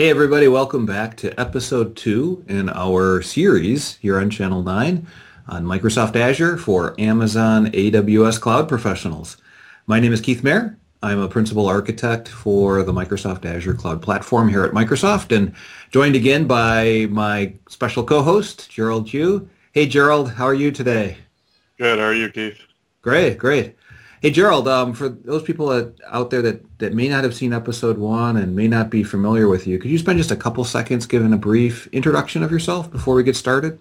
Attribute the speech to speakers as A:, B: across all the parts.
A: Hey everybody, welcome back to episode two in our series here on Channel 9 on Microsoft Azure for Amazon AWS Cloud Professionals. My name is Keith Mayer. I'm a principal architect for the Microsoft Azure Cloud Platform here at Microsoft and joined again by my special co-host, Gerald Tiu. Hey Gerald, how are you today?
B: Good, how are you, Keith?
A: Great, great. Hey, Gerald, um, for those people that, out there that, that may not have seen episode one and may not be familiar with you, could you spend just a couple seconds giving a brief introduction of yourself before we get started?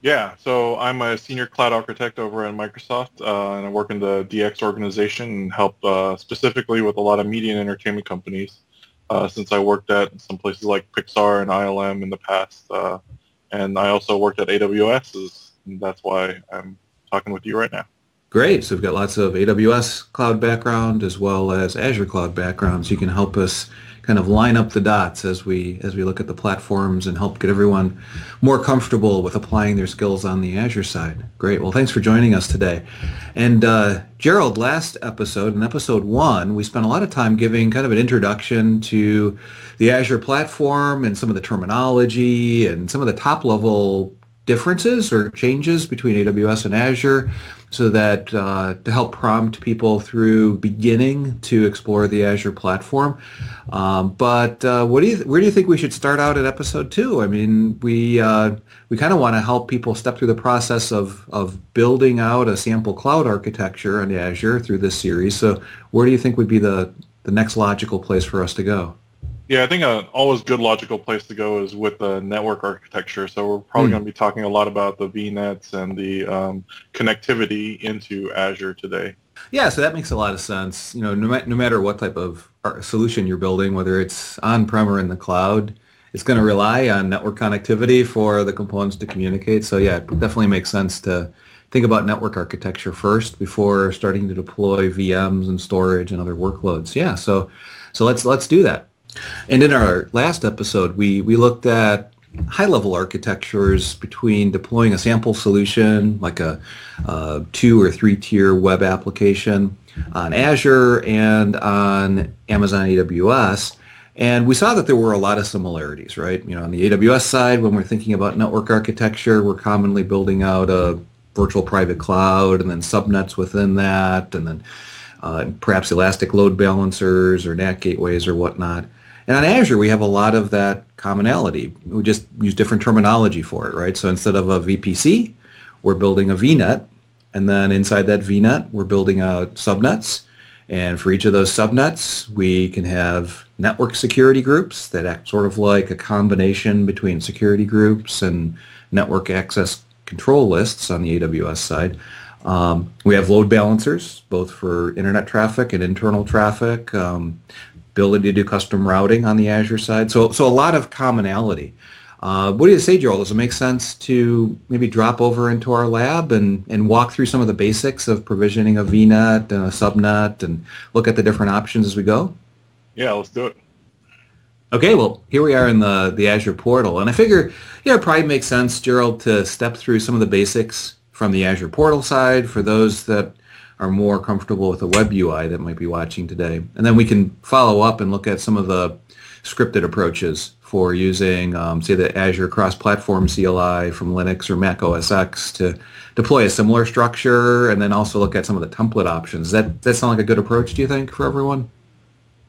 B: Yeah, so I'm a senior cloud architect over at Microsoft, uh, and I work in the DX organization and help uh, specifically with a lot of media and entertainment companies. Uh, since I worked at some places like Pixar and ILM in the past, uh, and I also worked at AWS, and that's why I'm talking with you right now.
A: Great. So we've got lots of AWS cloud background as well as Azure cloud backgrounds. You can help us kind of line up the dots as we as we look at the platforms and help get everyone more comfortable with applying their skills on the Azure side. Great. Well, thanks for joining us today. And uh, Gerald, last episode, in episode one, we spent a lot of time giving kind of an introduction to the Azure platform and some of the terminology and some of the top level differences or changes between AWS and Azure so that uh, to help prompt people through beginning to explore the Azure platform. Um, but uh, what do you, where do you think we should start out at episode two? I mean, we uh, we kind of want to help people step through the process of of building out a sample cloud architecture on Azure through this series. So where do you think would be the the next logical place for us to go?
B: Yeah, I think a always good logical place to go is with the network architecture. So we're probably mm. going to be talking a lot about the VNets and the um, connectivity into Azure today.
A: Yeah, so that makes a lot of sense. You know, no, ma- no matter what type of solution you're building, whether it's on-prem or in the cloud, it's going to rely on network connectivity for the components to communicate. So yeah, it definitely makes sense to think about network architecture first before starting to deploy VMs and storage and other workloads. Yeah, so so let's let's do that. And in our last episode, we, we looked at high-level architectures between deploying a sample solution, like a, a two or three-tier web application on Azure and on Amazon AWS. And we saw that there were a lot of similarities, right? You know, on the AWS side, when we're thinking about network architecture, we're commonly building out a virtual private cloud and then subnets within that, and then uh, perhaps elastic load balancers or NAT gateways or whatnot. And on Azure, we have a lot of that commonality. We just use different terminology for it, right? So instead of a VPC, we're building a VNet. And then inside that VNet, we're building out subnets. And for each of those subnets, we can have network security groups that act sort of like a combination between security groups and network access control lists on the AWS side. Um, we have load balancers, both for internet traffic and internal traffic. Um, ability to do custom routing on the Azure side. So, so a lot of commonality. Uh, what do you say, Joel? Does it make sense to maybe drop over into our lab and, and walk through some of the basics of provisioning a VNet and a subnet and look at the different options as we go?
B: Yeah, let's do it.
A: Okay, well, here we are in the, the Azure portal. And I figure, yeah, it probably makes sense, Gerald, to step through some of the basics from the Azure portal side for those that are more comfortable with a web UI that might be watching today. And then we can follow up and look at some of the scripted approaches for using, um, say, the Azure cross-platform CLI from Linux or Mac OS X to deploy a similar structure, and then also look at some of the template options. That, that sound like a good approach, do you think, for everyone?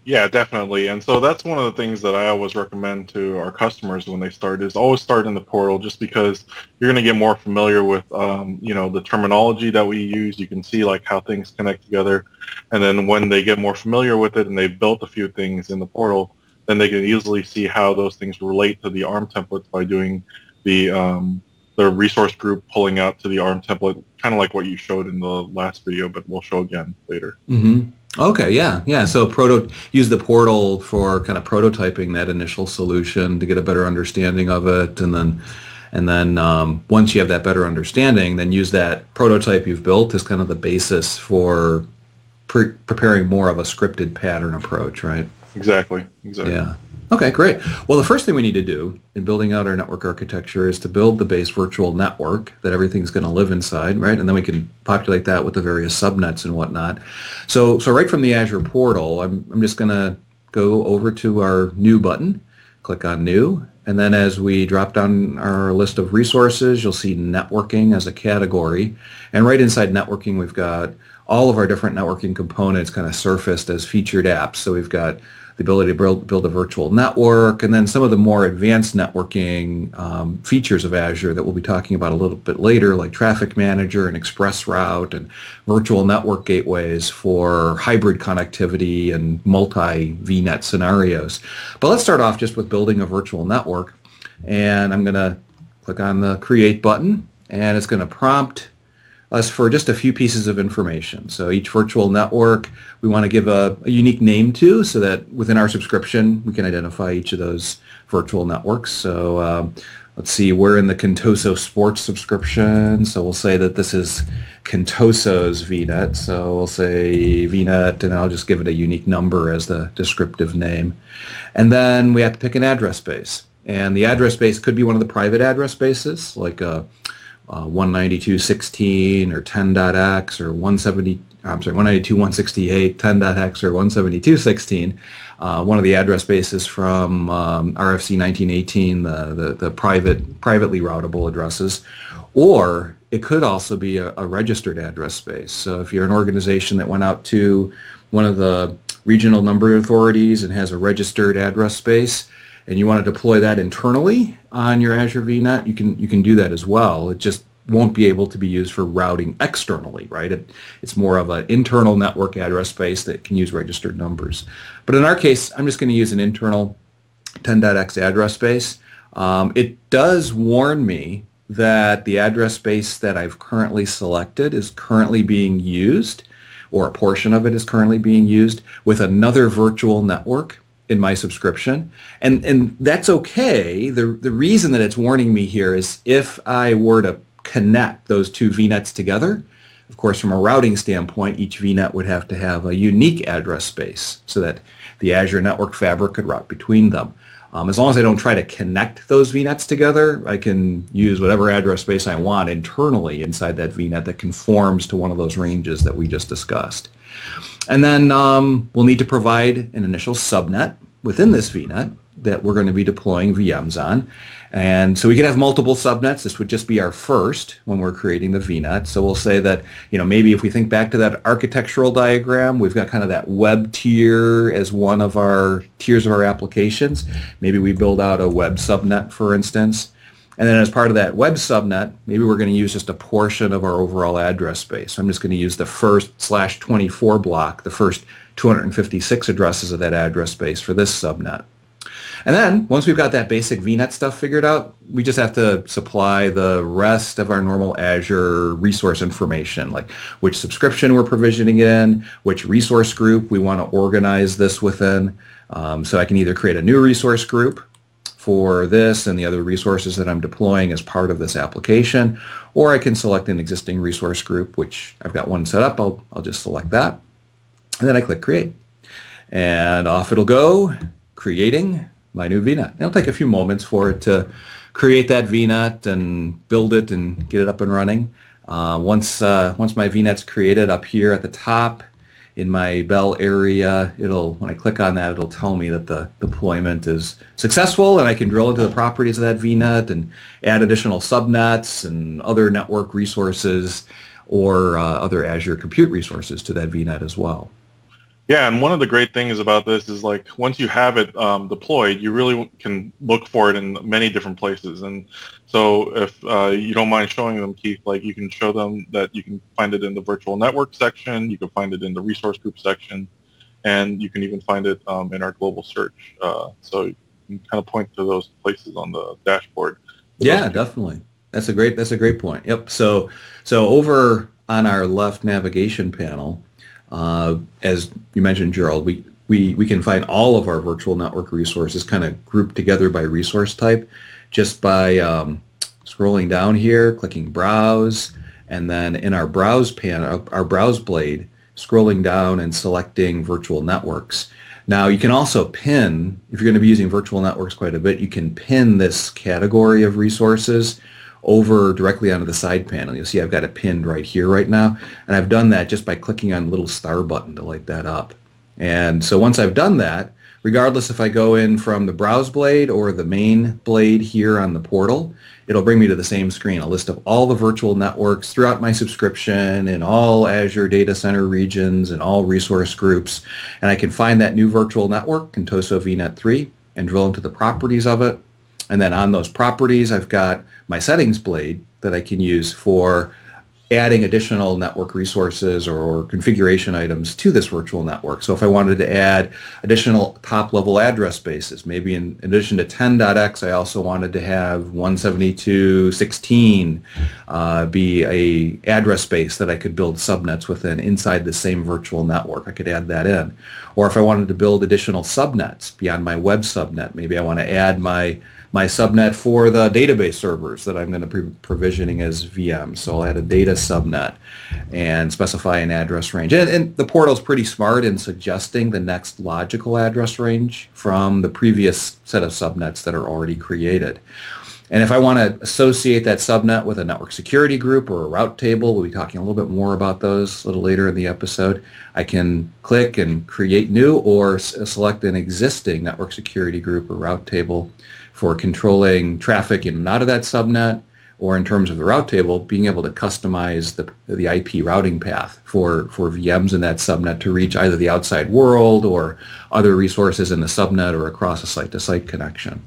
B: Yeah, definitely. And so that's one of the things that I always recommend to our customers when they start is always start in the portal just because you're going to get more familiar with, um, you know, the terminology that we use. You can see like how things connect together. And then when they get more familiar with it and they've built a few things in the portal, then they can easily see how those things relate to the ARM templates by doing the, um, the resource group pulling out to the ARM template, kind of like what you showed in the last video, but we'll show again later.
A: Mm-hmm. Okay, yeah, yeah. So proto use the portal for kind of prototyping that initial solution to get a better understanding of it, and then and then um, once you have that better understanding, then use that prototype you've built as kind of the basis for pre- preparing more of a scripted pattern approach, right?
B: Exactly. Exactly.
A: Yeah. Okay, great. Well, the first thing we need to do in building out our network architecture is to build the base virtual network that everything's going to live inside, right? And then we can populate that with the various subnets and whatnot. So, so right from the Azure portal, I'm, I'm just going to go over to our new button click on New, and then as we drop down our list of resources, you'll see networking as a category. And right inside networking, we've got all of our different networking components kind of surfaced as featured apps. So we've got the ability to build, build a virtual network, and then some of the more advanced networking um, features of Azure that we'll be talking about a little bit later, like Traffic Manager and ExpressRoute and virtual network gateways for hybrid connectivity and multi-VNet scenarios. But let's start off just with building a virtual network, and I'm going to click on the Create button, and it's going to prompt us for just a few pieces of information. So each virtual network we want to give a, a, unique name to so that within our subscription we can identify each of those virtual networks. So um, let's see, we're in the Contoso Sports subscription. So we'll say that this is Contoso's VNet. So we'll say VNet and I'll just give it a unique number as the descriptive name. And then we have to pick an address space. And the address space could be one of the private address spaces like a uh, 192.16 or 10.x or 170, I'm sorry, 192.168, 10.x or 172.16. Uh, one of the address bases from um, RFC 1918, the, the, the, private, privately routable addresses. Or it could also be a, a registered address space. So if you're an organization that went out to one of the regional number authorities and has a registered address space, and you want to deploy that internally on your Azure VNet, you can you can do that as well. It just won't be able to be used for routing externally, right? It, it's more of an internal network address space that can use registered numbers. But in our case, I'm just going to use an internal 10.x address space. Um, it does warn me that the address space that I've currently selected is currently being used, or a portion of it is currently being used with another virtual network in my subscription. And and that's okay. The the reason that it's warning me here is if I were to connect those two VNets together, of course from a routing standpoint, each VNet would have to have a unique address space so that the Azure Network Fabric could route between them. Um, as long as I don't try to connect those VNets together, I can use whatever address space I want internally inside that VNet that conforms to one of those ranges that we just discussed. And then um, we'll need to provide an initial subnet within this VNet that we're going to be deploying VMs on. And so we could have multiple subnets. This would just be our first when we're creating the VNet. So we'll say that, you know, maybe if we think back to that architectural diagram, we've got kind of that web tier as one of our tiers of our applications. Maybe we build out a web subnet, for instance. And then as part of that web subnet, maybe we're going to use just a portion of our overall address space. I'm just going to use the first slash 24 block, the first 256 addresses of that address space for this subnet. And then once we've got that basic VNet stuff figured out, we just have to supply the rest of our normal Azure resource information, like which subscription we're provisioning in, which resource group we want to organize this within. Um, so I can either create a new resource group for this and the other resources that I'm deploying as part of this application, or I can select an existing resource group, which I've got one set up. I'll, I'll just select that. And then I click Create. And off it'll go, creating my new VNet. It'll take a few moments for it to create that VNet and build it and get it up and running. Uh, once uh, once my VNet's created up here at the top in my Bell area, it'll when I click on that, it'll tell me that the deployment is successful, and I can drill into the properties of that VNet and add additional subnets and other network resources or uh, other Azure compute resources to that VNet as well.
B: Yeah, and one of the great things about this is like once you have it um, deployed, you really can look for it in many different places. And so if uh, you don't mind showing them, Keith, like you can show them that you can find it in the virtual network section, you can find it in the resource group section, and you can even find it um, in our global search. Uh, so you can kind of point to those places on the dashboard.
A: Yeah, definitely. That's a great. That's a great point. Yep. So so over on our left navigation panel uh, as you mentioned, Gerald, we, we, we can find all of our virtual network resources kind of grouped together by resource type just by um, scrolling down here, clicking Browse, and then in our Browse panel, our Browse blade, scrolling down and selecting virtual networks. Now you can also pin, if you're going to be using virtual networks quite a bit, you can pin this category of resources over directly onto the side panel. You'll see I've got it pinned right here right now. And I've done that just by clicking on the little star button to light that up. And so once I've done that, regardless if I go in from the browse blade or the main blade here on the portal, it'll bring me to the same screen, a list of all the virtual networks throughout my subscription in all Azure data center regions and all resource groups. And I can find that new virtual network, Contoso VNet 3, and drill into the properties of it. And then on those properties, I've got my settings blade that I can use for adding additional network resources or configuration items to this virtual network. So if I wanted to add additional top-level address spaces, maybe in addition to 10.x, I also wanted to have 172.16 uh, be a address space that I could build subnets within inside the same virtual network. I could add that in. Or if I wanted to build additional subnets beyond my web subnet, maybe I want to add my my subnet for the database servers that I'm going to be provisioning as VMs. So I'll add a data subnet and specify an address range. And, and the portal's pretty smart in suggesting the next logical address range from the previous set of subnets that are already created. And if I want to associate that subnet with a network security group or a route table, we'll be talking a little bit more about those a little later in the episode. I can click and create new or select an existing network security group or route table for controlling traffic in and out of that subnet, or in terms of the route table, being able to customize the, the IP routing path for, for VMs in that subnet to reach either the outside world or other resources in the subnet or across a site-to-site connection.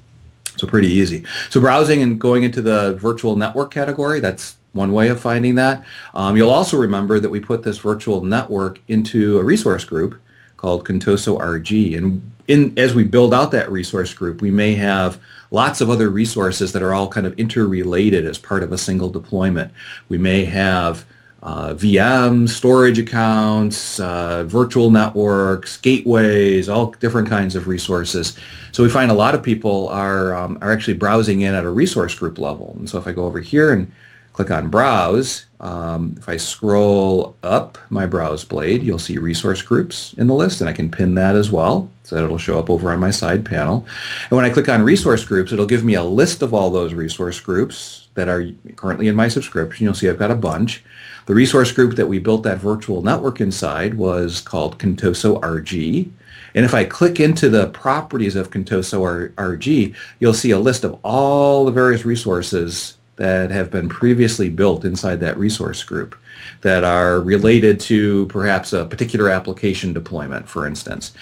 A: So pretty easy. So browsing and going into the virtual network category, that's one way of finding that. Um, you'll also remember that we put this virtual network into a resource group called Contoso RG. And in, as we build out that resource group, we may have lots of other resources that are all kind of interrelated as part of a single deployment. We may have uh, VMs, storage accounts, uh, virtual networks, gateways, all different kinds of resources. So we find a lot of people are, um, are actually browsing in at a resource group level. And so if I go over here and click on Browse, um, if I scroll up my browse blade, you'll see resource groups in the list, and I can pin that as well, so that it'll show up over on my side panel. And when I click on resource groups, it'll give me a list of all those resource groups that are currently in my subscription. You'll see I've got a bunch. The resource group that we built that virtual network inside was called Contoso RG. And if I click into the properties of Contoso RG, you'll see a list of all the various resources that have been previously built inside that resource group that are related to perhaps a particular application deployment, for instance.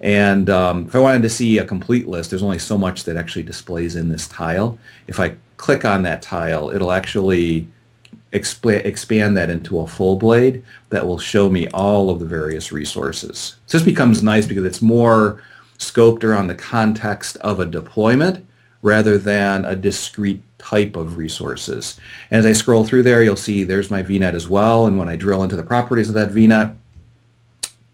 A: And um, if I wanted to see a complete list, there's only so much that actually displays in this tile. If I click on that tile, it'll actually exp- expand that into a full blade that will show me all of the various resources. So this becomes nice because it's more scoped around the context of a deployment rather than a discrete type of resources. And as I scroll through there, you'll see there's my VNet as well. And when I drill into the properties of that VNet,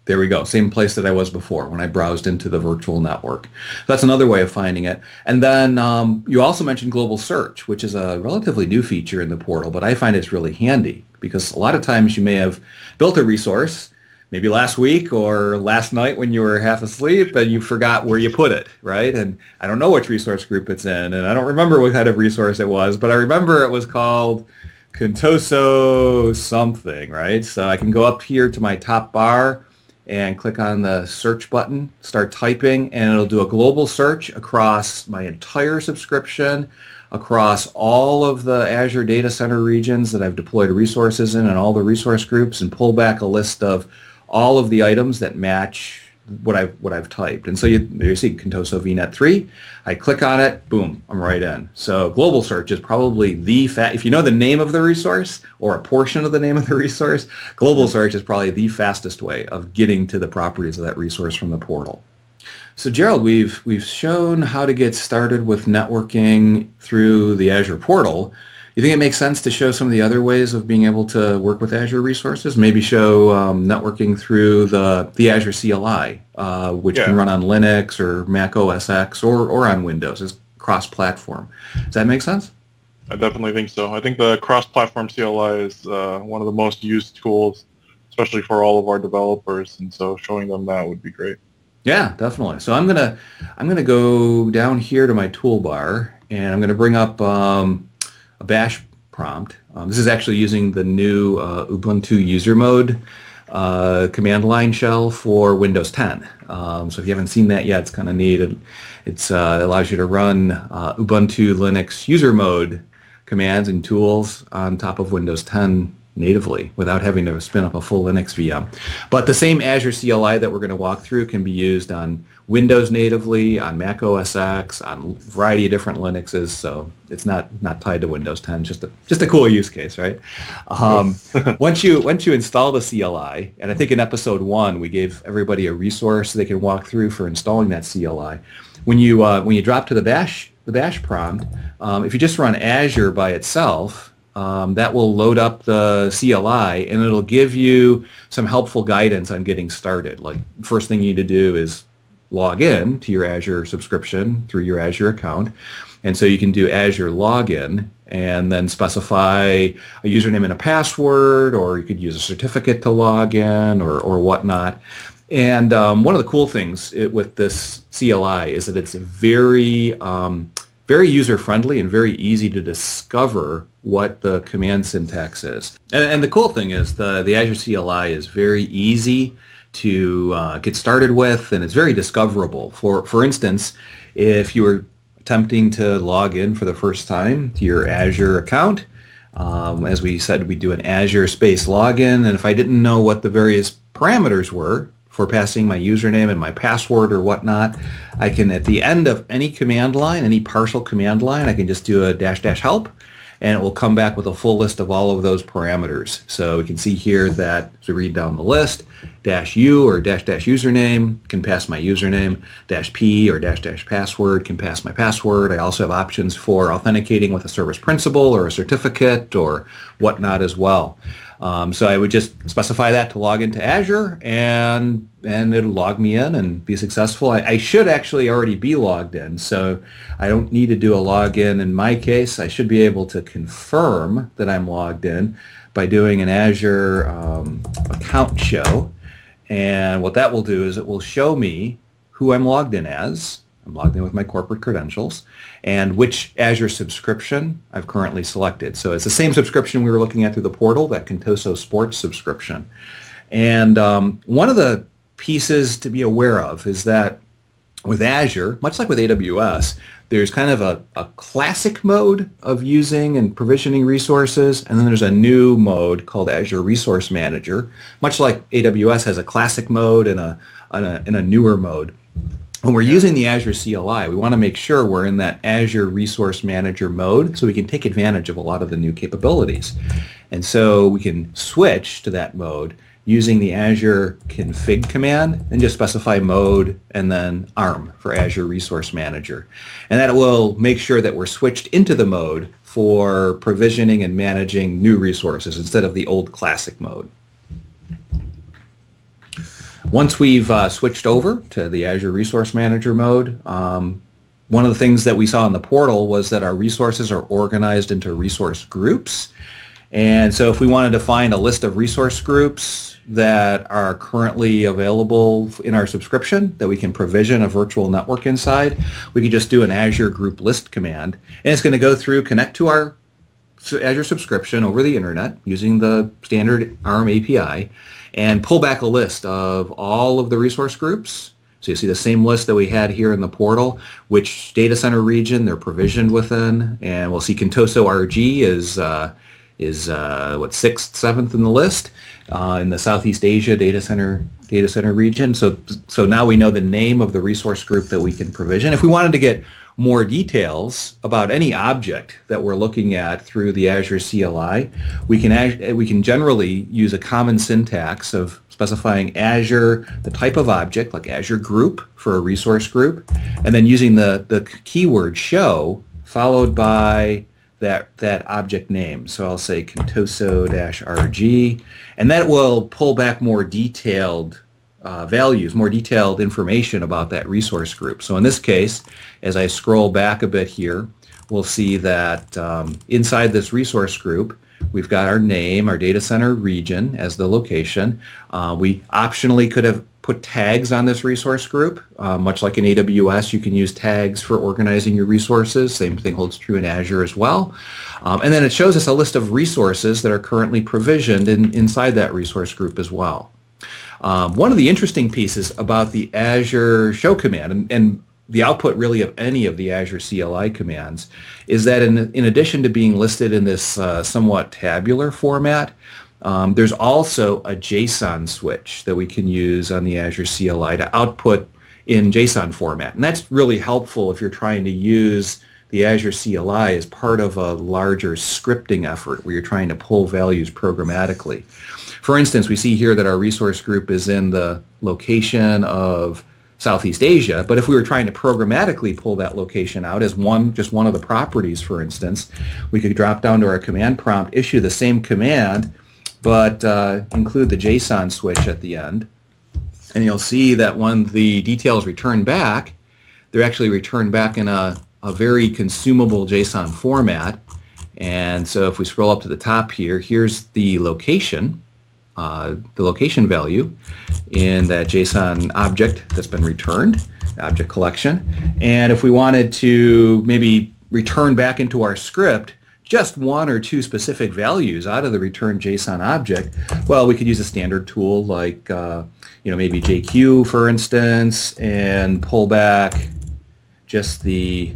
A: there we go. Same place that I was before when I browsed into the virtual network. That's another way of finding it. And then um, you also mentioned global search, which is a relatively new feature in the portal, but I find it's really handy because a lot of times you may have built a resource maybe last week or last night when you were half asleep and you forgot where you put it, right? And I don't know which resource group it's in, and I don't remember what kind of resource it was, but I remember it was called Contoso something, right? So I can go up here to my top bar and click on the search button, start typing, and it'll do a global search across my entire subscription, across all of the Azure data center regions that I've deployed resources in and all the resource groups and pull back a list of all of the items that match what I've what I've typed. And so you, you see Contoso VNet 3. I click on it, boom, I'm right in. So global search is probably the fa- if you know the name of the resource or a portion of the name of the resource, global search is probably the fastest way of getting to the properties of that resource from the portal. So Gerald, we've we've shown how to get started with networking through the Azure portal. You think it makes sense to show some of the other ways of being able to work with Azure resources? Maybe show um, networking through the, the Azure CLI, uh, which yeah. can run on Linux or Mac OS X or, or on Windows as cross-platform. Does that make sense?
B: I definitely think so. I think the cross-platform CLI is uh, one of the most used tools, especially for all of our developers, and so showing them that would be great.
A: Yeah, definitely. So I'm gonna I'm gonna go down here to my toolbar, and I'm gonna bring up um, a bash prompt. Um, this is actually using the new uh, Ubuntu user mode uh, command line shell for Windows 10. Um, so if you haven't seen that yet, it's kind of neat. It it's, uh, allows you to run uh, Ubuntu Linux user mode commands and tools on top of Windows 10 natively without having to spin up a full Linux VM. But the same Azure CLI that we're going to walk through can be used on Windows natively, on Mac OS X, on a variety of different Linuxes. So it's not not tied to Windows 10. Just a just a cool use case, right? Um, once you once you install the CLI, and I think in episode one we gave everybody a resource they can walk through for installing that CLI. When you uh, when you drop to the bash the bash prompt, um, if you just run Azure by itself, um, that will load up the CLI and it'll give you some helpful guidance on getting started. Like first thing you need to do is log in to your Azure subscription through your Azure account. And so you can do Azure login and then specify a username and a password, or you could use a certificate to log in or, or whatnot. And um, one of the cool things it, with this CLI is that it's very um, very user-friendly and very easy to discover what the command syntax is. And, and, the cool thing is the, the Azure CLI is very easy to uh, get started with, and it's very discoverable. For, for instance, if you were attempting to log in for the first time to your Azure account, um, as we said, we do an Azure space login, and if I didn't know what the various parameters were for passing my username and my password or whatnot, I can, at the end of any command line, any partial command line, I can just do a dash dash help, and it will come back with a full list of all of those parameters. So we can see here that as we read down the list, dash u or dash dash username can pass my username, dash p or dash dash password can pass my password. I also have options for authenticating with a service principal or a certificate or whatnot as well. Um, so I would just specify that to log into Azure and and it'll log me in and be successful. I, I, should actually already be logged in, so I don't need to do a login in my case. I should be able to confirm that I'm logged in by doing an Azure um, account show. And what that will do is it will show me who I'm logged in as. I'm logged in with my corporate credentials and which Azure subscription I've currently selected. So it's the same subscription we were looking at through the portal, that Contoso Sports subscription. And um, one of the pieces to be aware of is that with Azure, much like with AWS, there's kind of a, a classic mode of using and provisioning resources, and then there's a new mode called Azure Resource Manager, much like AWS has a classic mode and a, and a, and a newer mode when we're using the Azure CLI, we want to make sure we're in that Azure Resource Manager mode so we can take advantage of a lot of the new capabilities. And so we can switch to that mode using the Azure config command and just specify mode and then ARM for Azure Resource Manager. And that will make sure that we're switched into the mode for provisioning and managing new resources instead of the old classic mode. Once we've uh, switched over to the Azure Resource Manager mode, um, one of the things that we saw in the portal was that our resources are organized into resource groups. And so if we wanted to find a list of resource groups that are currently available in our subscription that we can provision a virtual network inside, we can just do an Azure group list command. And it's going to go through, connect to our Azure subscription over the internet using the standard ARM API and pull back a list of all of the resource groups. So you see the same list that we had here in the portal, which data center region they're provisioned within, and we'll see Contoso RG is uh, is uh, what sixth, seventh in the list uh, in the Southeast Asia data center data center region. So so now we know the name of the resource group that we can provision. If we wanted to get more details about any object that we're looking at through the Azure CLI, we can, we can generally use a common syntax of specifying Azure, the type of object, like Azure Group for a resource group, and then using the, the keyword show followed by that, that object name. So I'll say contoso-rg, and that will pull back more detailed uh, values, more detailed information about that resource group. So in this case, as I scroll back a bit here, we'll see that um, inside this resource group, we've got our name, our data center region as the location. Uh, we optionally could have put tags on this resource group. Uh, much like in AWS, you can use tags for organizing your resources. Same thing holds true in Azure as well. Um, and then it shows us a list of resources that are currently provisioned in, inside that resource group as well. Um, one of the interesting pieces about the Azure show command, and, and the output really of any of the Azure CLI commands is that in, in addition to being listed in this uh, somewhat tabular format, um, there's also a JSON switch that we can use on the Azure CLI to output in JSON format. And that's really helpful if you're trying to use the Azure CLI as part of a larger scripting effort where you're trying to pull values programmatically. For instance, we see here that our resource group is in the location of Southeast Asia, but if we were trying to programmatically pull that location out as one, just one of the properties, for instance, we could drop down to our command prompt, issue the same command, but uh, include the JSON switch at the end. And you'll see that when the details return back, they're actually returned back in a, a very consumable JSON format. And so if we scroll up to the top here, here's the location, uh, the location value in that JSON object that's been returned, object collection. And if we wanted to maybe return back into our script just one or two specific values out of the return JSON object, well, we could use a standard tool like, uh, you know, maybe JQ, for instance, and pull back just the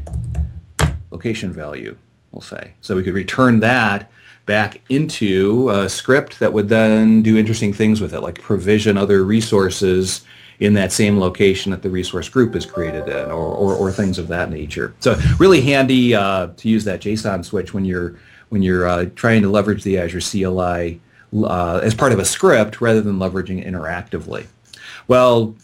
A: location value, we'll say. So we could return that back into a script that would then do interesting things with it, like provision other resources in that same location that the resource group is created in or, or, or things of that nature. So really handy uh, to use that JSON switch when you're, when you're uh, trying to leverage the Azure CLI uh, as part of a script rather than leveraging it interactively. Well,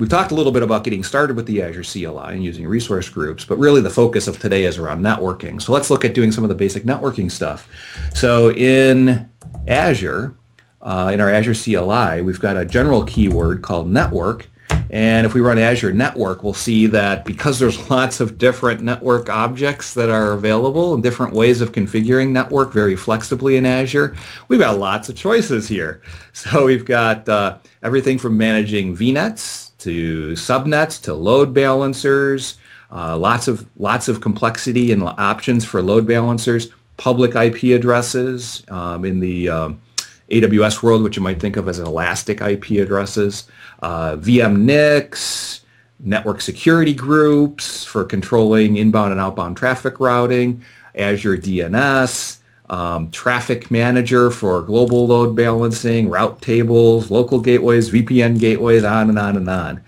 A: we've talked a little bit about getting started with the Azure CLI and using resource groups, but really the focus of today is around networking. So let's look at doing some of the basic networking stuff. So in Azure, uh, in our Azure CLI, we've got a general keyword called network. And if we run Azure Network, we'll see that because there's lots of different network objects that are available and different ways of configuring network very flexibly in Azure, we've got lots of choices here. So we've got uh, everything from managing VNets to subnets to load balancers, uh, lots of lots of complexity and options for load balancers, public IP addresses um, in the um, AWS world, which you might think of as elastic IP addresses, uh, VM NICs, network security groups for controlling inbound and outbound traffic routing, Azure DNS, um, traffic manager for global load balancing, route tables, local gateways, VPN gateways, on and on and on.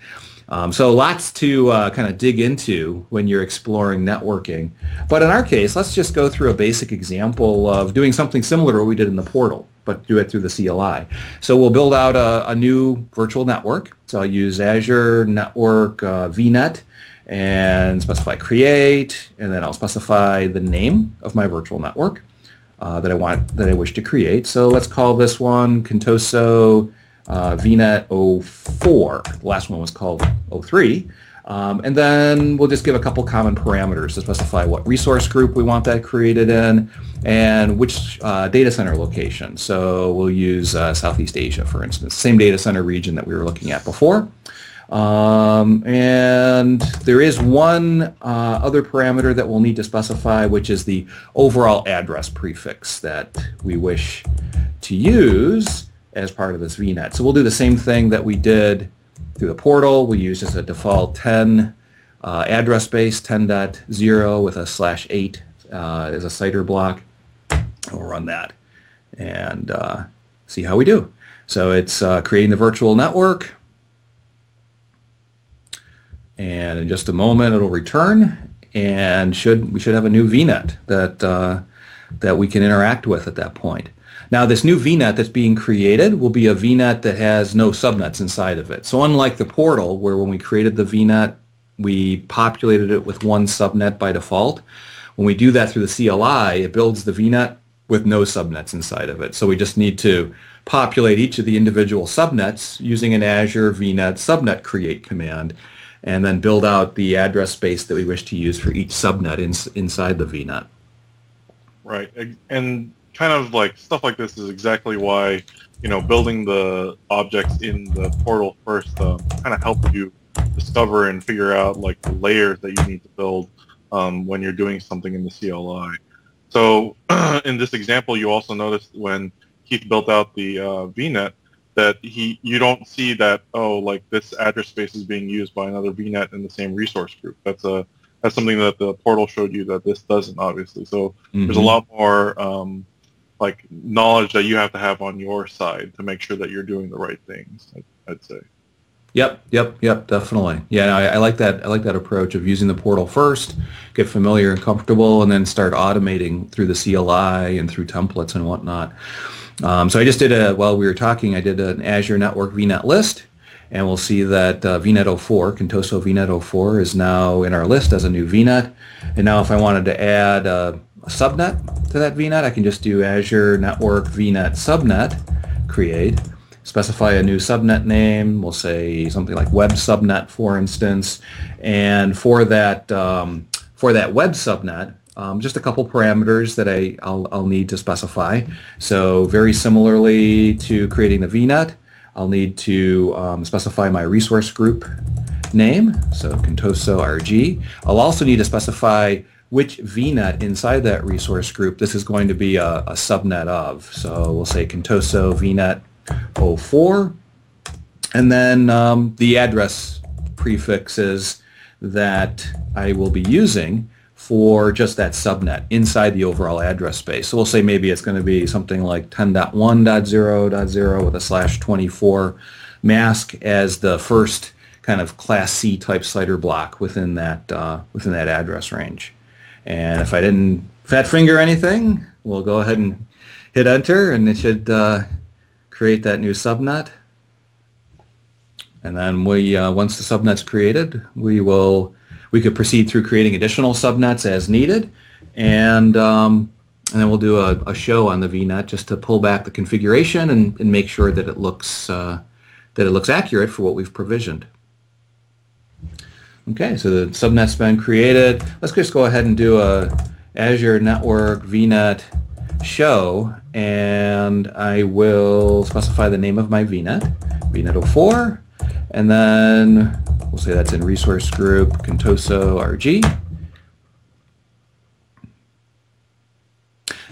A: Um, so lots to uh, kind of dig into when you're exploring networking. But in our case, let's just go through a basic example of doing something similar to what we did in the portal but do it through the CLI. So we'll build out a, a new virtual network. So I'll use Azure Network uh, VNet and specify create, and then I'll specify the name of my virtual network uh, that I want that I wish to create. So let's call this one Contoso uh, VNet 04. The last one was called 03. Um, and then we'll just give a couple common parameters to specify what resource group we want that created in and which uh, data center location. So we'll use uh, Southeast Asia, for instance, same data center region that we were looking at before. Um, and there is one uh, other parameter that we'll need to specify, which is the overall address prefix that we wish to use as part of this VNet. So we'll do the same thing that we did through the portal. We use as a default 10 uh, address space, 10.0 with a slash 8 uh, as a CIDR block. We'll run that and uh, see how we do. So it's uh, creating the virtual network. And in just a moment, it'll return, and should we should have a new VNet that uh, that we can interact with at that point. Now, this new VNet that's being created will be a VNet that has no subnets inside of it. So unlike the portal, where when we created the VNet, we populated it with one subnet by default, when we do that through the CLI, it builds the VNet with no subnets inside of it. So we just need to populate each of the individual subnets using an Azure VNet subnet create command and then build out the address space that we wish to use for each subnet in, inside the VNet.
B: Right. And kind of like stuff like this is exactly why you know building the objects in the portal first uh, kind of helps you discover and figure out like the layers that you need to build um, when you're doing something in the CLI. So in this example, you also noticed when Keith built out the uh, VNet, that he you don't see that oh like this address space is being used by another VNet in the same resource group. That's a that's something that the portal showed you that this doesn't obviously. So mm-hmm. there's a lot more um, like knowledge that you have to have on your side to make sure that you're doing the right things. I'd, I'd say.
A: Yep, yep, yep, definitely. Yeah, I, I, like that. I like that approach of using the portal first, get familiar and comfortable, and then start automating through the CLI and through templates and whatnot. Um, so I just did a while we were talking. I did an Azure Network VNet list, and we'll see that uh, VNet 04, Contoso VNet 04, is now in our list as a new VNet. And now, if I wanted to add a, a subnet to that VNet, I can just do Azure Network VNet subnet create specify a new subnet name. We'll say something like web subnet, for instance. And for that, um, for that web subnet, um, just a couple parameters that I, I'll, I'll, need to specify. So very similarly to creating the VNet, I'll need to um, specify my resource group name, so Contoso RG. I'll also need to specify which VNet inside that resource group this is going to be a, a subnet of. So we'll say Contoso VNet 04. And then um, the address prefixes that I will be using for just that subnet inside the overall address space. So we'll say maybe it's going to be something like 10.1.0.0 with a slash 24 mask as the first kind of class C type CIDR block within that uh, within that address range. And if I didn't fat finger anything, we'll go ahead and hit enter and it should uh, create that new subnet. And then we, uh, once the subnet's created, we will, we could proceed through creating additional subnets as needed. And, um, and then we'll do a, a, show on the VNet just to pull back the configuration and, and make sure that it looks, uh, that it looks accurate for what we've provisioned. Okay, so the subnet's been created. Let's just go ahead and do a Azure Network VNet show and I will specify the name of my VNet, VNet04, and then we'll say that's in resource group Contoso RG.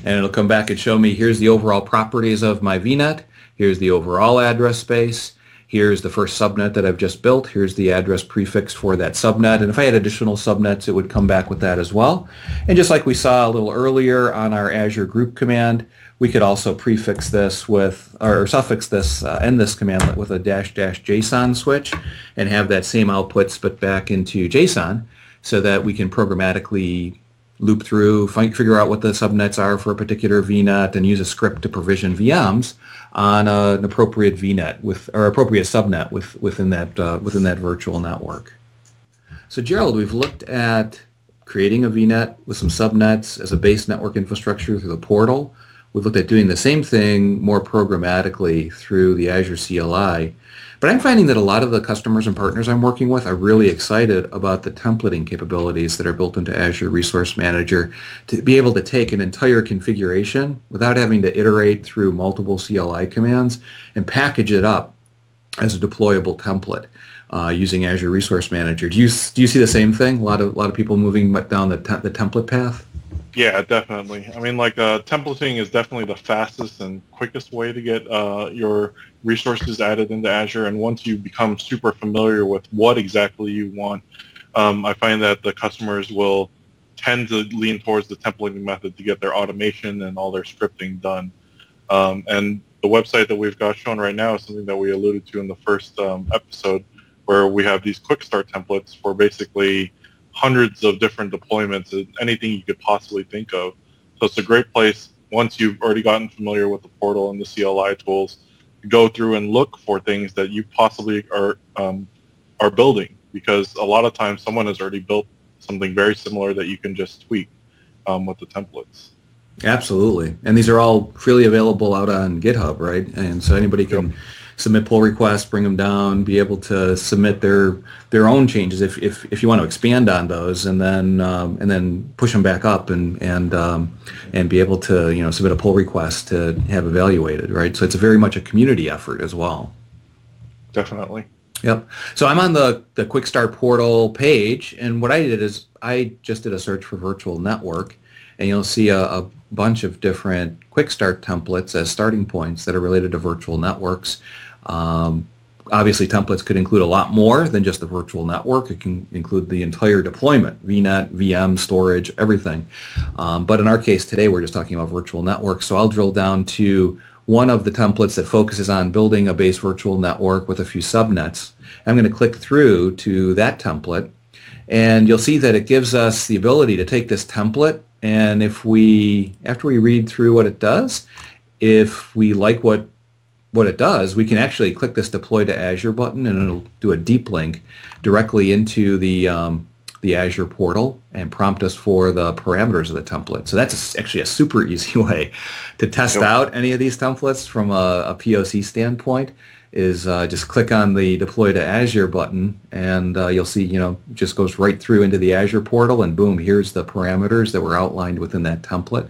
A: And it'll come back and show me here's the overall properties of my VNet, here's the overall address space, here's the first subnet that I've just built, here's the address prefix for that subnet, and if I had additional subnets, it would come back with that as well. And just like we saw a little earlier on our Azure group command, we could also prefix this with, or suffix this, uh, end this command with a dash dash JSON switch and have that same output spit back into JSON so that we can programmatically loop through, find, figure out what the subnets are for a particular VNet and use a script to provision VMs on an appropriate VNet with or appropriate subnet with, within that uh, within that virtual network. So Gerald, we've looked at creating a VNet with some subnets as a base network infrastructure through the portal. We've looked at doing the same thing more programmatically through the Azure CLI. But I'm finding that a lot of the customers and partners I'm working with are really excited about the templating capabilities that are built into Azure Resource Manager to be able to take an entire configuration without having to iterate through multiple CLI commands and package it up as a deployable template. Uh, using Azure Resource Manager. Do you do you see the same thing? A lot of a lot of people moving down the te- the template path.
B: Yeah, definitely. I mean, like uh, templating is definitely the fastest and quickest way to get uh, your resources added into Azure. And once you become super familiar with what exactly you want, um, I find that the customers will tend to lean towards the templating method to get their automation and all their scripting done. Um, and the website that we've got shown right now is something that we alluded to in the first um, episode, where we have these quick start templates for basically hundreds of different deployments, anything you could possibly think of. So it's a great place once you've already gotten familiar with the portal and the CLI tools, to go through and look for things that you possibly are um, are building because a lot of times someone has already built something very similar that you can just tweak um, with the templates.
A: Absolutely, and these are all freely available out on GitHub, right? And so anybody can. Yep submit pull requests, bring them down, be able to submit their their own changes if, if, if you want to expand on those, and then um, and then push them back up and and um, and be able to you know submit a pull request to have evaluated, right? So it's a very much a community effort as well.
B: Definitely.
A: Yep. So I'm on the the Quick Start portal page, and what I did is I just did a search for virtual network, and you'll see a, a bunch of different quick start templates as starting points that are related to virtual networks. Um, obviously, templates could include a lot more than just the virtual network. It can include the entire deployment, VNet, VM, storage, everything. Um, but in our case today, we're just talking about virtual networks. So I'll drill down to one of the templates that focuses on building a base virtual network with a few subnets. I'm going to click through to that template and you'll see that it gives us the ability to take this template and if we, after we read through what it does, if we like what what it does, we can actually click this deploy to Azure button and it'll do a deep link directly into the um, the Azure portal and prompt us for the parameters of the template. So that's actually a super easy way to test yep. out any of these templates from a, a POC standpoint is uh, just click on the deploy to Azure button and uh, you'll see, you know, just goes right through into the Azure portal and boom, here's the parameters that were outlined within that template.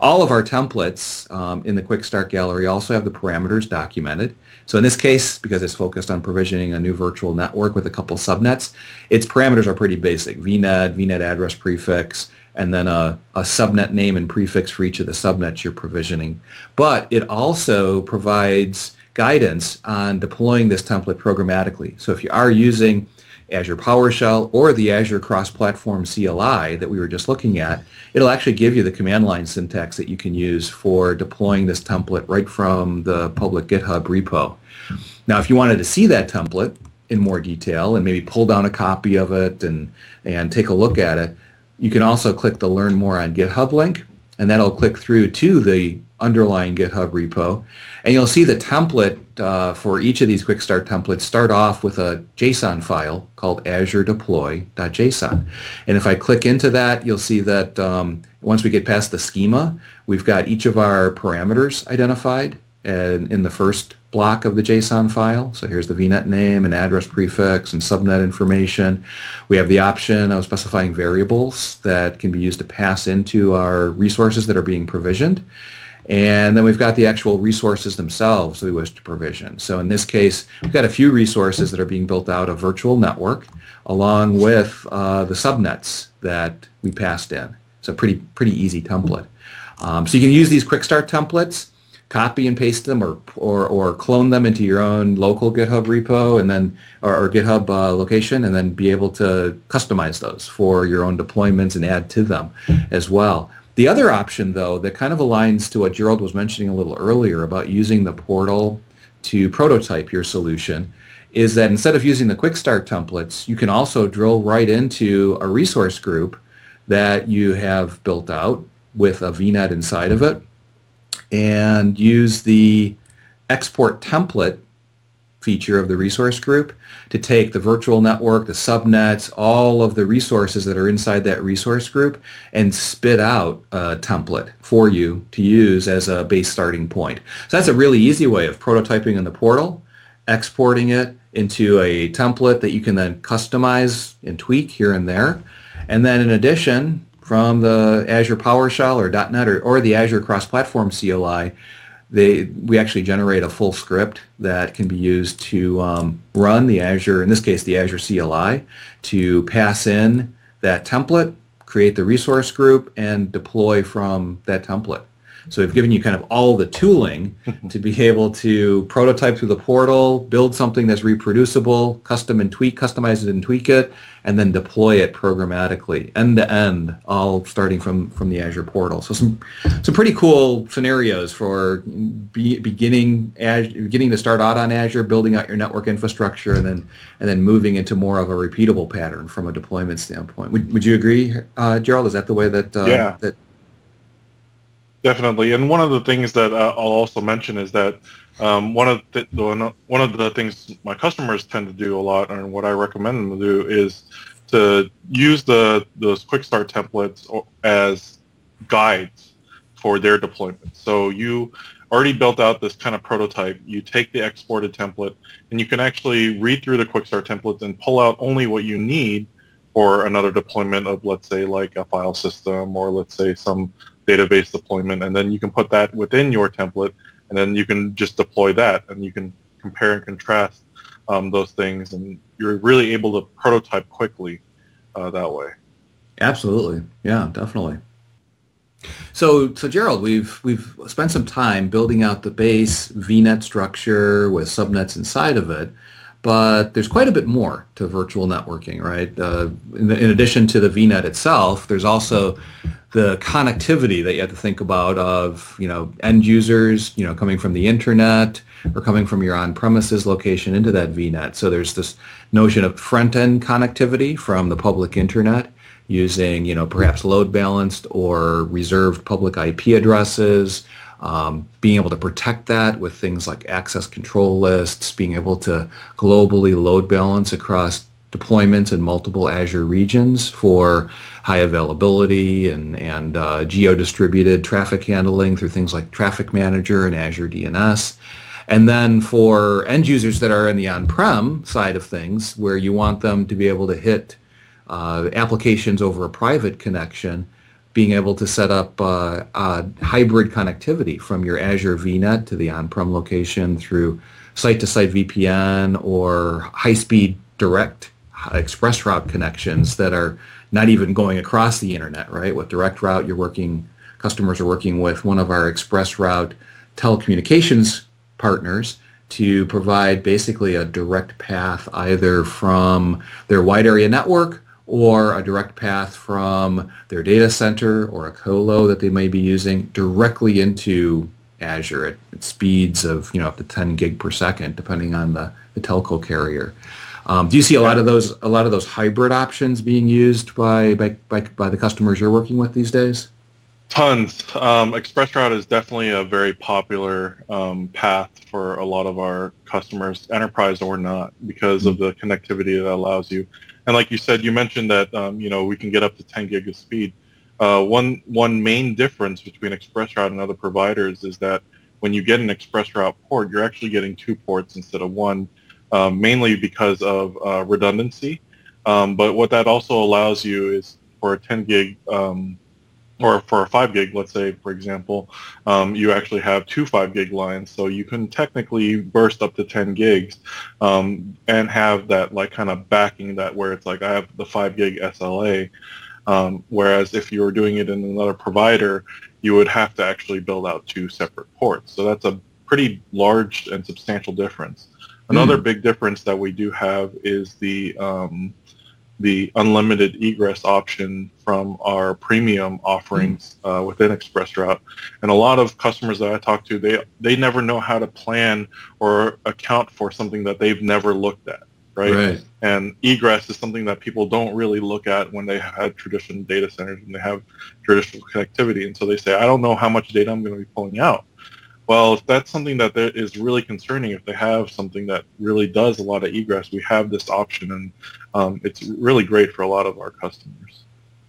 A: All of our templates um, in the Quick Start Gallery also have the parameters documented. So in this case, because it's focused on provisioning a new virtual network with a couple subnets, its parameters are pretty basic. VNet, VNet address prefix, and then a, a, subnet name and prefix for each of the subnets you're provisioning. But it also provides guidance on deploying this template programmatically. So if you are using Azure PowerShell or the Azure Cross-Platform CLI that we were just looking at, it'll actually give you the command line syntax that you can use for deploying this template right from the public GitHub repo. Now, if you wanted to see that template in more detail and maybe pull down a copy of it and, and take a look at it, you can also click the Learn More on GitHub link, and that'll click through to the underlying GitHub repo. And you'll see the template uh, for each of these quick start templates start off with a JSON file called Azure Deploy.json. And if I click into that, you'll see that um, once we get past the schema, we've got each of our parameters identified in, in the first block of the JSON file. So here's the VNet name and address prefix and subnet information. We have the option of specifying variables that can be used to pass into our resources that are being provisioned. And then we've got the actual resources themselves we wish to provision. So in this case, we've got a few resources that are being built out of virtual network along with uh, the subnets that we passed in. It's a pretty, pretty easy template. Um, so you can use these quick start templates, copy and paste them or, or, or clone them into your own local GitHub repo and then, or, or GitHub uh, location and then be able to customize those for your own deployments and add to them as well. The other option, though, that kind of aligns to what Gerald was mentioning a little earlier about using the portal to prototype your solution is that instead of using the quick start templates, you can also drill right into a resource group that you have built out with a VNet inside of it and use the export template feature of the resource group to take the virtual network, the subnets, all of the resources that are inside that resource group and spit out a template for you to use as a base starting point. So that's a really easy way of prototyping in the portal, exporting it into a template that you can then customize and tweak here and there. And then in addition, from the Azure PowerShell or .NET or, or the Azure Cross-Platform CLI, they we actually generate a full script that can be used to um, run the Azure, in this case the Azure CLI, to pass in that template, create the resource group, and deploy from that template. So we've given you kind of all the tooling to be able to prototype through the portal, build something that's reproducible, custom and tweak, customize it and tweak it, and then deploy it programmatically, end to end, all starting from, from the Azure portal. So some some pretty cool scenarios for be, beginning Azure, beginning to start out on Azure, building out your network infrastructure, and then and then moving into more of a repeatable pattern from a deployment standpoint. Would, would you agree, uh, Gerald? Is that the way that uh,
B: yeah.
A: that
B: Definitely, and one of the things that uh, I'll also mention is that um, one of the, one of the things my customers tend to do a lot, and what I recommend them to do is to use the those quick start templates as guides for their deployment. So you already built out this kind of prototype. You take the exported template, and you can actually read through the quick start templates and pull out only what you need for another deployment of, let's say, like a file system, or let's say some database deployment, and then you can put that within your template, and then you can just deploy that, and you can compare and contrast um, those things, and you're really able to prototype quickly uh, that way.
A: Absolutely, yeah, definitely. So, so Gerald, we've we've spent some time building out the base VNet structure with subnets inside of it, but there's quite a bit more to virtual networking, right? Uh, in, the, in, addition to the VNet itself, there's also the connectivity that you have to think about of you know end users, you know, coming from the internet or coming from your on-premises location into that VNet. So there's this notion of front-end connectivity from the public internet using, you know, perhaps load balanced or reserved public IP addresses, um, being able to protect that with things like access control lists, being able to globally load balance across deployments in multiple Azure regions for high availability and, and uh, geo-distributed traffic handling through things like Traffic Manager and Azure DNS. And then for end users that are in the on-prem side of things, where you want them to be able to hit uh, applications over a private connection, being able to set up uh, hybrid connectivity from your Azure VNet to the on-prem location through site-to-site VPN or high-speed direct ExpressRoute connections that are not even going across the internet, right? With direct route, you're working, customers are working with one of our ExpressRoute telecommunications partners to provide basically a direct path either from their wide area network or a direct path from their data center or a colo that they may be using directly into Azure at, at speeds of you know up to 10 gig per second, depending on the, the telco carrier. Um, do you see a lot of those a lot of those hybrid options being used by by, by, by the customers you're working with these days?
B: Tons. Um, ExpressRoute is definitely a very popular um, path for a lot of our customers, enterprise or not, because of the connectivity that allows you. And like you said, you mentioned that um, you know we can get up to 10 gig of speed. Uh, one one main difference between ExpressRoute and other providers is that when you get an ExpressRoute port, you're actually getting two ports instead of one, um, mainly because of uh, redundancy. Um, but what that also allows you is for a 10 gig um, or for a 5 gig, let's say, for example, um, you actually have two 5 gig lines. So you can technically burst up to 10 gigs um, and have that like kind of backing that where it's like I have the 5 gig SLA. Um, whereas if you were doing it in another provider, you would have to actually build out two separate ports. So that's a pretty large and substantial difference. Another mm. big difference that we do have is the um, the unlimited egress option from our premium offerings mm. uh, within ExpressRoute. And a lot of customers that I talk to, they they never know how to plan or account for something that they've never looked at, right? right. And egress is something that people don't really look at when they have traditional data centers and they have traditional connectivity. And so they say, I don't know how much data I'm going to be pulling out. Well, that's something that is really concerning, if they have something that really does a lot of egress, we have this option, and um, it's really great for a lot of our customers.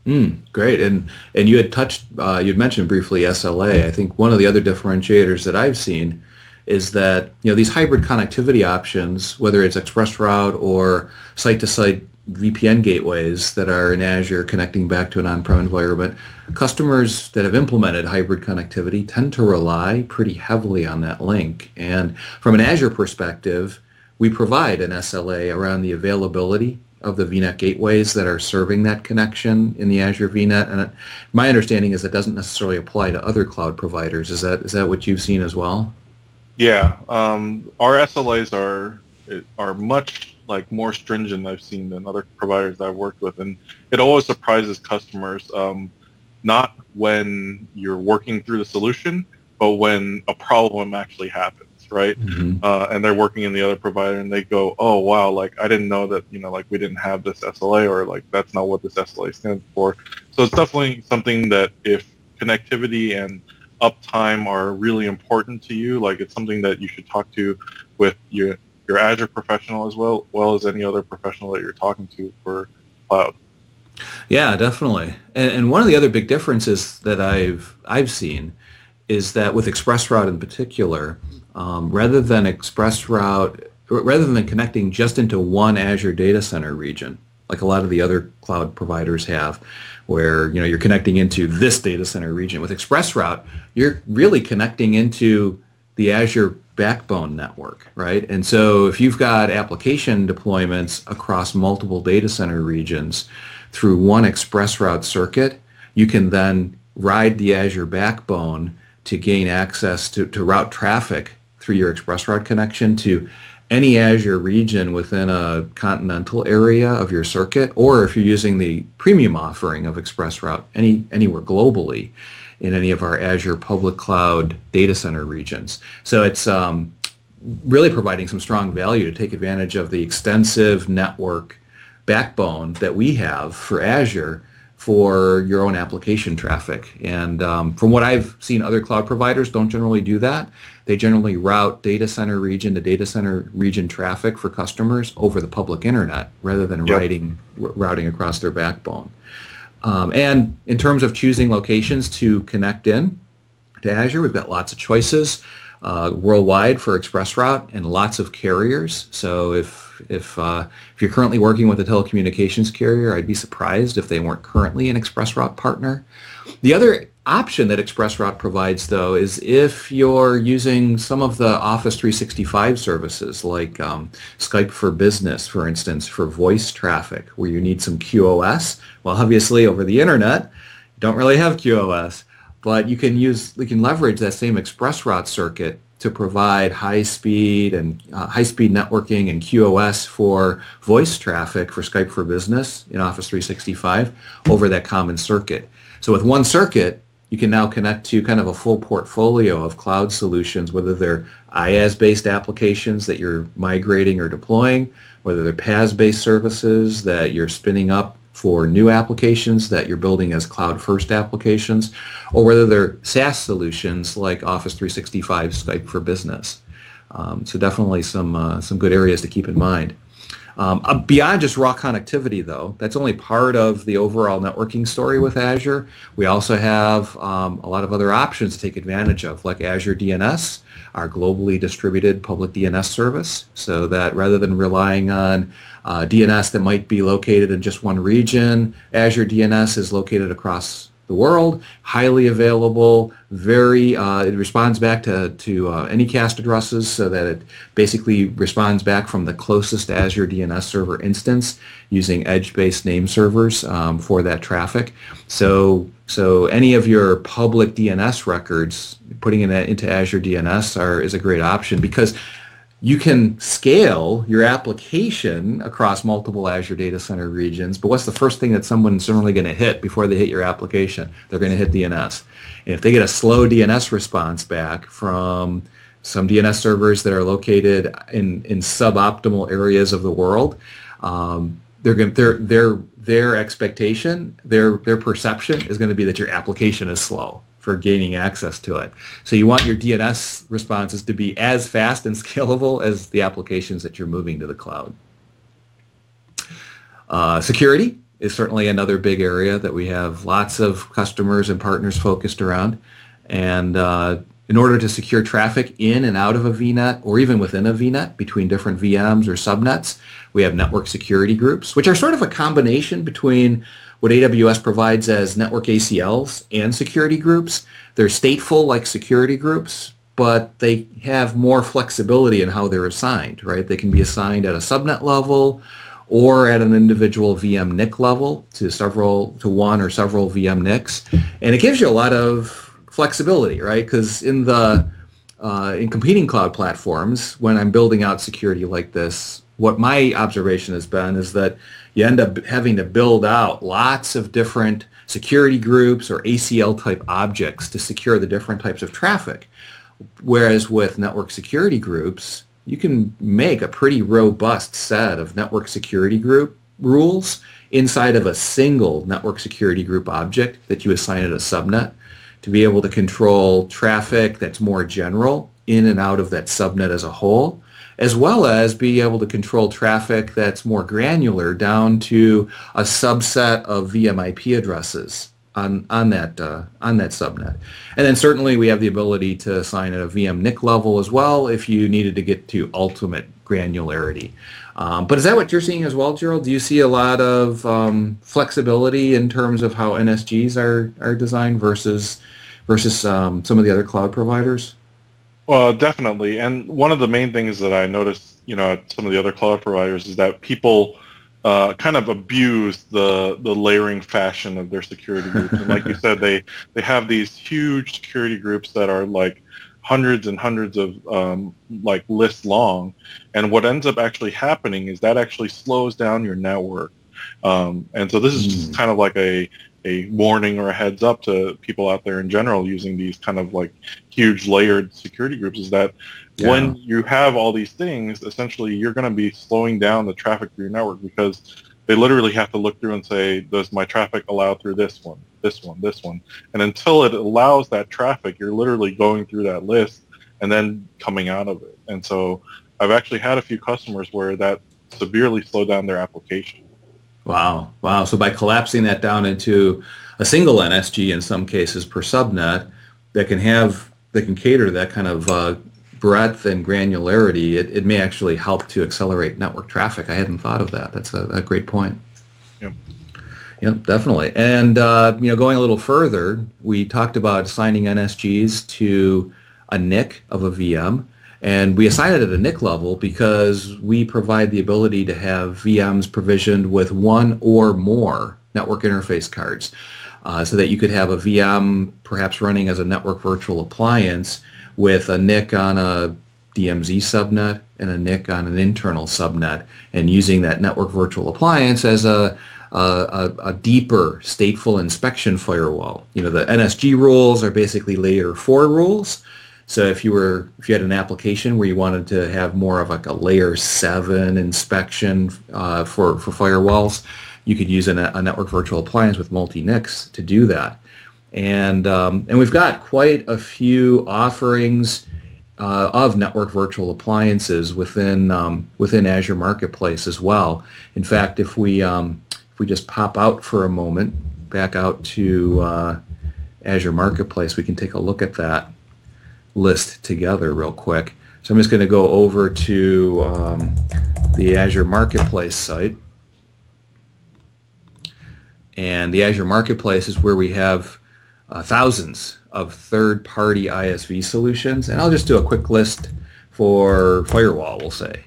A: Mm, great, and and you had touched, uh, you'd mentioned briefly SLA. I think one of the other differentiators that I've seen is that you know these hybrid connectivity options, whether it's ExpressRoute or site-to-site VPN gateways that are in Azure connecting back to an on-prem environment, customers that have implemented hybrid connectivity tend to rely pretty heavily on that link. And from an Azure perspective, we provide an SLA around the availability of the VNet gateways that are serving that connection in the Azure VNet. And my understanding is it doesn't necessarily apply to other cloud providers. Is that is that what you've seen as well?
B: Yeah, um, our SLAs are are much like more stringent I've seen than other providers I've worked with, and it always surprises customers. Um, not when you're working through the solution, but when a problem actually happens, right? Mm-hmm. Uh, and they're working in the other provider, and they go, "Oh wow, like I didn't know that, you know, like we didn't have this SLA, or like that's not what this SLA stands for." So it's definitely something that if connectivity and uptime are really important to you, like it's something that you should talk to with your your Azure professional as well, well as any other professional that you're talking to for cloud.
A: Yeah, definitely. And, and one of the other big differences that I've I've seen is that with ExpressRoute in particular, um, rather than ExpressRoute, rather than connecting just into one Azure data center region, like a lot of the other cloud providers have, where you know you're connecting into this data center region. With ExpressRoute, you're really connecting into the Azure backbone network, right? And so if you've got application deployments across multiple data center regions through one ExpressRoute circuit, you can then ride the Azure backbone to gain access to, to route traffic through your ExpressRoute connection to any Azure region within a continental area of your circuit, or if you're using the premium offering of ExpressRoute any, anywhere globally in any of our Azure public cloud data center regions. So it's um, really providing some strong value to take advantage of the extensive network backbone that we have for Azure for your own application traffic. And um, from what I've seen, other cloud providers don't generally do that. They generally route data center region to data center region traffic for customers over the public internet rather than yep. writing, r- routing across their backbone. Um, and in terms of choosing locations to connect in to Azure, we've got lots of choices uh, worldwide for ExpressRoute and lots of carriers. So if if uh, if you're currently working with a telecommunications carrier, I'd be surprised if they weren't currently an ExpressRoute partner. The other option that ExpressRoute provides, though, is if you're using some of the Office 365 services like um, Skype for Business, for instance, for voice traffic, where you need some QoS. Well, obviously, over the internet, you don't really have QoS, but you can use, you can leverage that same ExpressRoute circuit to provide high speed and uh, high speed networking and QoS for voice traffic for Skype for Business in Office 365 over that common circuit. So with one circuit, you can now connect to kind of a full portfolio of cloud solutions, whether they're IaaS-based applications that you're migrating or deploying, whether they're PaaS-based services that you're spinning up for new applications that you're building as cloud-first applications, or whether they're SaaS solutions like Office 365 Skype for Business. Um, so definitely some uh, some good areas to keep in mind. Um, uh, beyond just raw connectivity, though, that's only part of the overall networking story with Azure. We also have um, a lot of other options to take advantage of, like Azure DNS, our globally distributed public DNS service, so that rather than relying on uh, DNS that might be located in just one region, Azure DNS is located across the world, highly available, very, uh, it responds back to, to uh, Anycast addresses so that it basically responds back from the closest Azure DNS server instance using edge-based name servers um, for that traffic. So, so any of your public DNS records, putting it into Azure DNS are, is a great option because you can scale your application across multiple Azure data center regions, but what's the first thing that someone's generally going to hit before they hit your application? They're going to hit DNS. And if they get a slow DNS response back from some DNS servers that are located in, in suboptimal areas of the world, um, they're going their their their expectation, their their perception is going to be that your application is slow for gaining access to it. So you want your DNS responses to be as fast and scalable as the applications that you're moving to the cloud. Uh, security is certainly another big area that we have lots of customers and partners focused around. And uh, in order to secure traffic in and out of a VNet or even within a VNet between different VMs or subnets, we have network security groups, which are sort of a combination between what AWS provides as network ACLs and security groups. They're stateful like security groups, but they have more flexibility in how they're assigned, right? They can be assigned at a subnet level or at an individual VM NIC level to several, to one or several VM NICs. And it gives you a lot of flexibility, right? Because in the, uh, in competing cloud platforms, when I'm building out security like this, what my observation has been is that you end up having to build out lots of different security groups or ACL type objects to secure the different types of traffic. Whereas with network security groups, you can make a pretty robust set of network security group rules inside of a single network security group object that you assign at a subnet to be able to control traffic that's more general in and out of that subnet as a whole as well as be able to control traffic that's more granular down to a subset of VMIP addresses on, on that uh, on that subnet. And then certainly we have the ability to assign at a VM NIC level as well if you needed to get to ultimate granularity. Um, but is that what you're seeing as well, Gerald? Do you see a lot of um, flexibility in terms of how NSGs are, are designed versus versus um, some of the other cloud providers?
B: Well, definitely. And one of the main things that I noticed, you know, at some of the other cloud providers is that people uh, kind of abuse the the layering fashion of their security groups. And like you said, they they have these huge security groups that are like hundreds and hundreds of um, like lists long. And what ends up actually happening is that actually slows down your network. Um, and so this is just mm. kind of like a a warning or a heads up to people out there in general using these kind of like huge layered security groups is that yeah. when you have all these things, essentially you're going to be slowing down the traffic through your network because they literally have to look through and say, does my traffic allow through this one, this one, this one? And until it allows that traffic, you're literally going through that list and then coming out of it. And so I've actually had a few customers where that severely slowed down their application.
A: Wow. Wow. So by collapsing that down into a single NSG in some cases per subnet that can have, that can cater to that kind of uh, breadth and granularity, it, it may actually help to accelerate network traffic. I hadn't thought of that. That's a, a great point.
B: Yep.
A: Yep, definitely. And, uh, you know, going a little further, we talked about assigning NSGs to a NIC of a VM. And we assign it at a NIC level because we provide the ability to have VMs provisioned with one or more network interface cards. Uh, so that you could have a VM perhaps running as a network virtual appliance with a NIC on a DMZ subnet and a NIC on an internal subnet and using that network virtual appliance as a, a, a, deeper stateful inspection firewall. You know, the NSG rules are basically layer four rules. So if you were if you had an application where you wanted to have more of like a layer seven inspection uh, for for firewalls, you could use a, a network virtual appliance with multi NICs to do that. And um, and we've got quite a few offerings uh, of network virtual appliances within um, within Azure Marketplace as well. In fact, if we um, if we just pop out for a moment, back out to uh, Azure Marketplace, we can take a look at that list together real quick. So I'm just going to go over to um, the Azure Marketplace site. And the Azure Marketplace is where we have uh, thousands of third-party ISV solutions. And I'll just do a quick list for firewall, we'll say.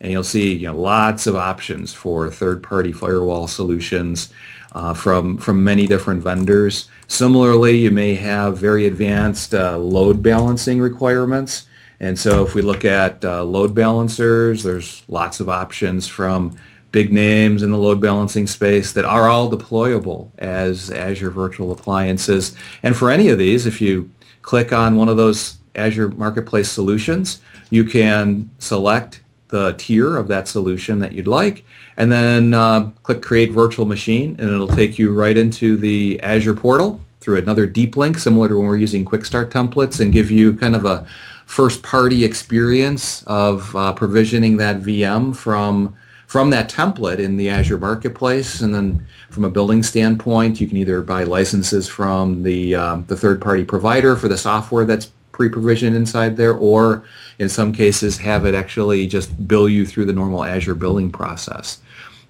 A: And you'll see you know, lots of options for third-party firewall solutions uh, from, from many different vendors. Similarly, you may have very advanced uh, load balancing requirements. And so if we look at uh, load balancers, there's lots of options from big names in the load balancing space that are all deployable as Azure virtual appliances. And for any of these, if you click on one of those Azure Marketplace solutions, you can select the tier of that solution that you'd like, and then uh, click Create Virtual Machine, and it'll take you right into the Azure portal through another deep link, similar to when we're using Quick Start templates, and give you kind of a first-party experience of uh, provisioning that VM from from that template in the Azure Marketplace. And then from a building standpoint, you can either buy licenses from the, um, the third-party provider for the software that's pre-provisioned inside there, or in some cases have it actually just bill you through the normal Azure billing process.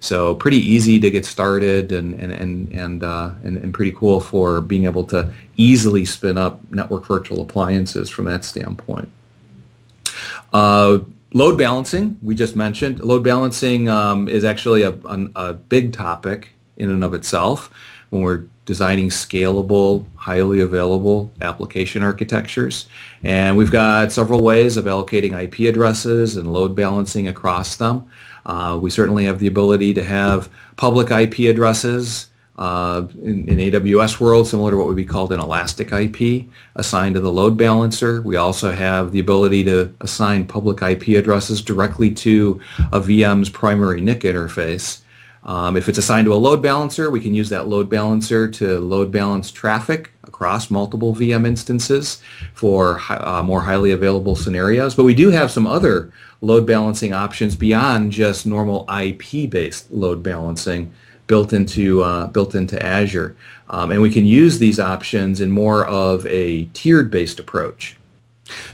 A: So pretty easy to get started and and and and, uh, and, and pretty cool for being able to easily spin up network virtual appliances from that standpoint. Uh, load balancing, we just mentioned. Load balancing um, is actually a, a, a big topic in and of itself when we're designing scalable, highly available application architectures. And we've got several ways of allocating IP addresses and load balancing across them. Uh, we certainly have the ability to have public IP addresses uh, in, in, AWS world, similar to what would be called an elastic IP, assigned to the load balancer. We also have the ability to assign public IP addresses directly to a VM's primary NIC interface. Um, if it's assigned to a load balancer, we can use that load balancer to load balance traffic across multiple VM instances for uh, more highly available scenarios. But we do have some other load balancing options beyond just normal IP-based load balancing built into uh, built into Azure, um, and we can use these options in more of a tiered-based approach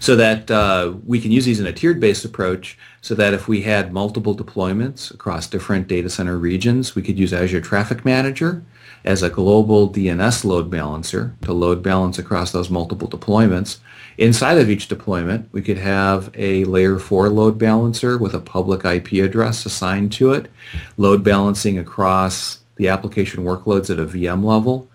A: so that uh, we can use these in a tiered-based approach so that if we had multiple deployments across different data center regions, we could use Azure Traffic Manager as a global DNS load balancer to load balance across those multiple deployments. Inside of each deployment, we could have a layer 4 load balancer with a public IP address assigned to it, load balancing across the application workloads at a VM level.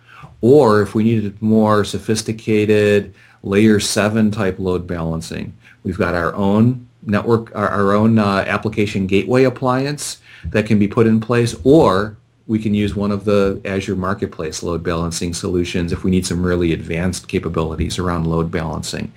A: Or if we needed more sophisticated layer 7 type load balancing, we've got our own network, our, our own uh, application gateway appliance that can be put in place, or we can use one of the Azure Marketplace load balancing solutions if we need some really advanced capabilities around load balancing.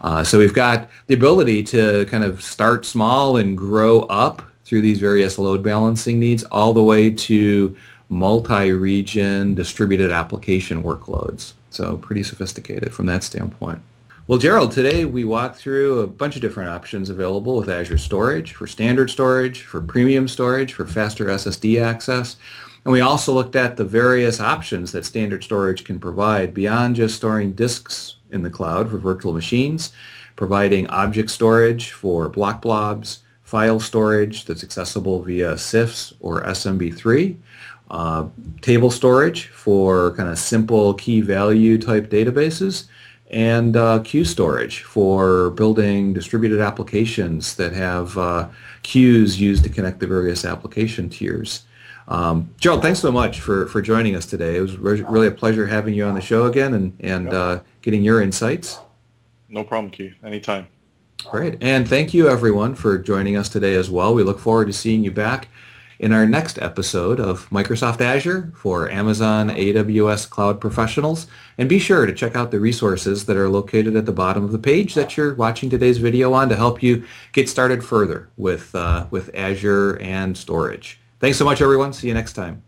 A: Uh, so we've got the ability to kind of start small and grow up through these various load balancing needs all the way to multi-region distributed application workloads. So pretty sophisticated from that standpoint. Well, Gerald, today we walked through a bunch of different options available with Azure Storage for standard storage, for premium storage, for faster SSD access. And we also looked at the various options that standard storage can provide beyond just storing disks in the cloud for virtual machines, providing object storage for block blobs, file storage that's accessible via CIFS or SMB3, uh, table storage for kind of simple key value type databases, and uh, queue storage for building distributed applications that have uh, queues used to connect the various application tiers. Um, Gerald, thanks so much for, for joining us today. It was re- really a pleasure having you on the show again and, and uh, getting your insights.
B: No problem, Keith. Anytime.
A: Great. And thank you, everyone, for joining us today as well. We look forward to seeing you back in our next episode of Microsoft Azure for Amazon AWS Cloud Professionals. And be sure to check out the resources that are located at the bottom of the page that you're watching today's video on to help you get started further with, uh, with Azure and storage. Thanks so much, everyone. See you next time.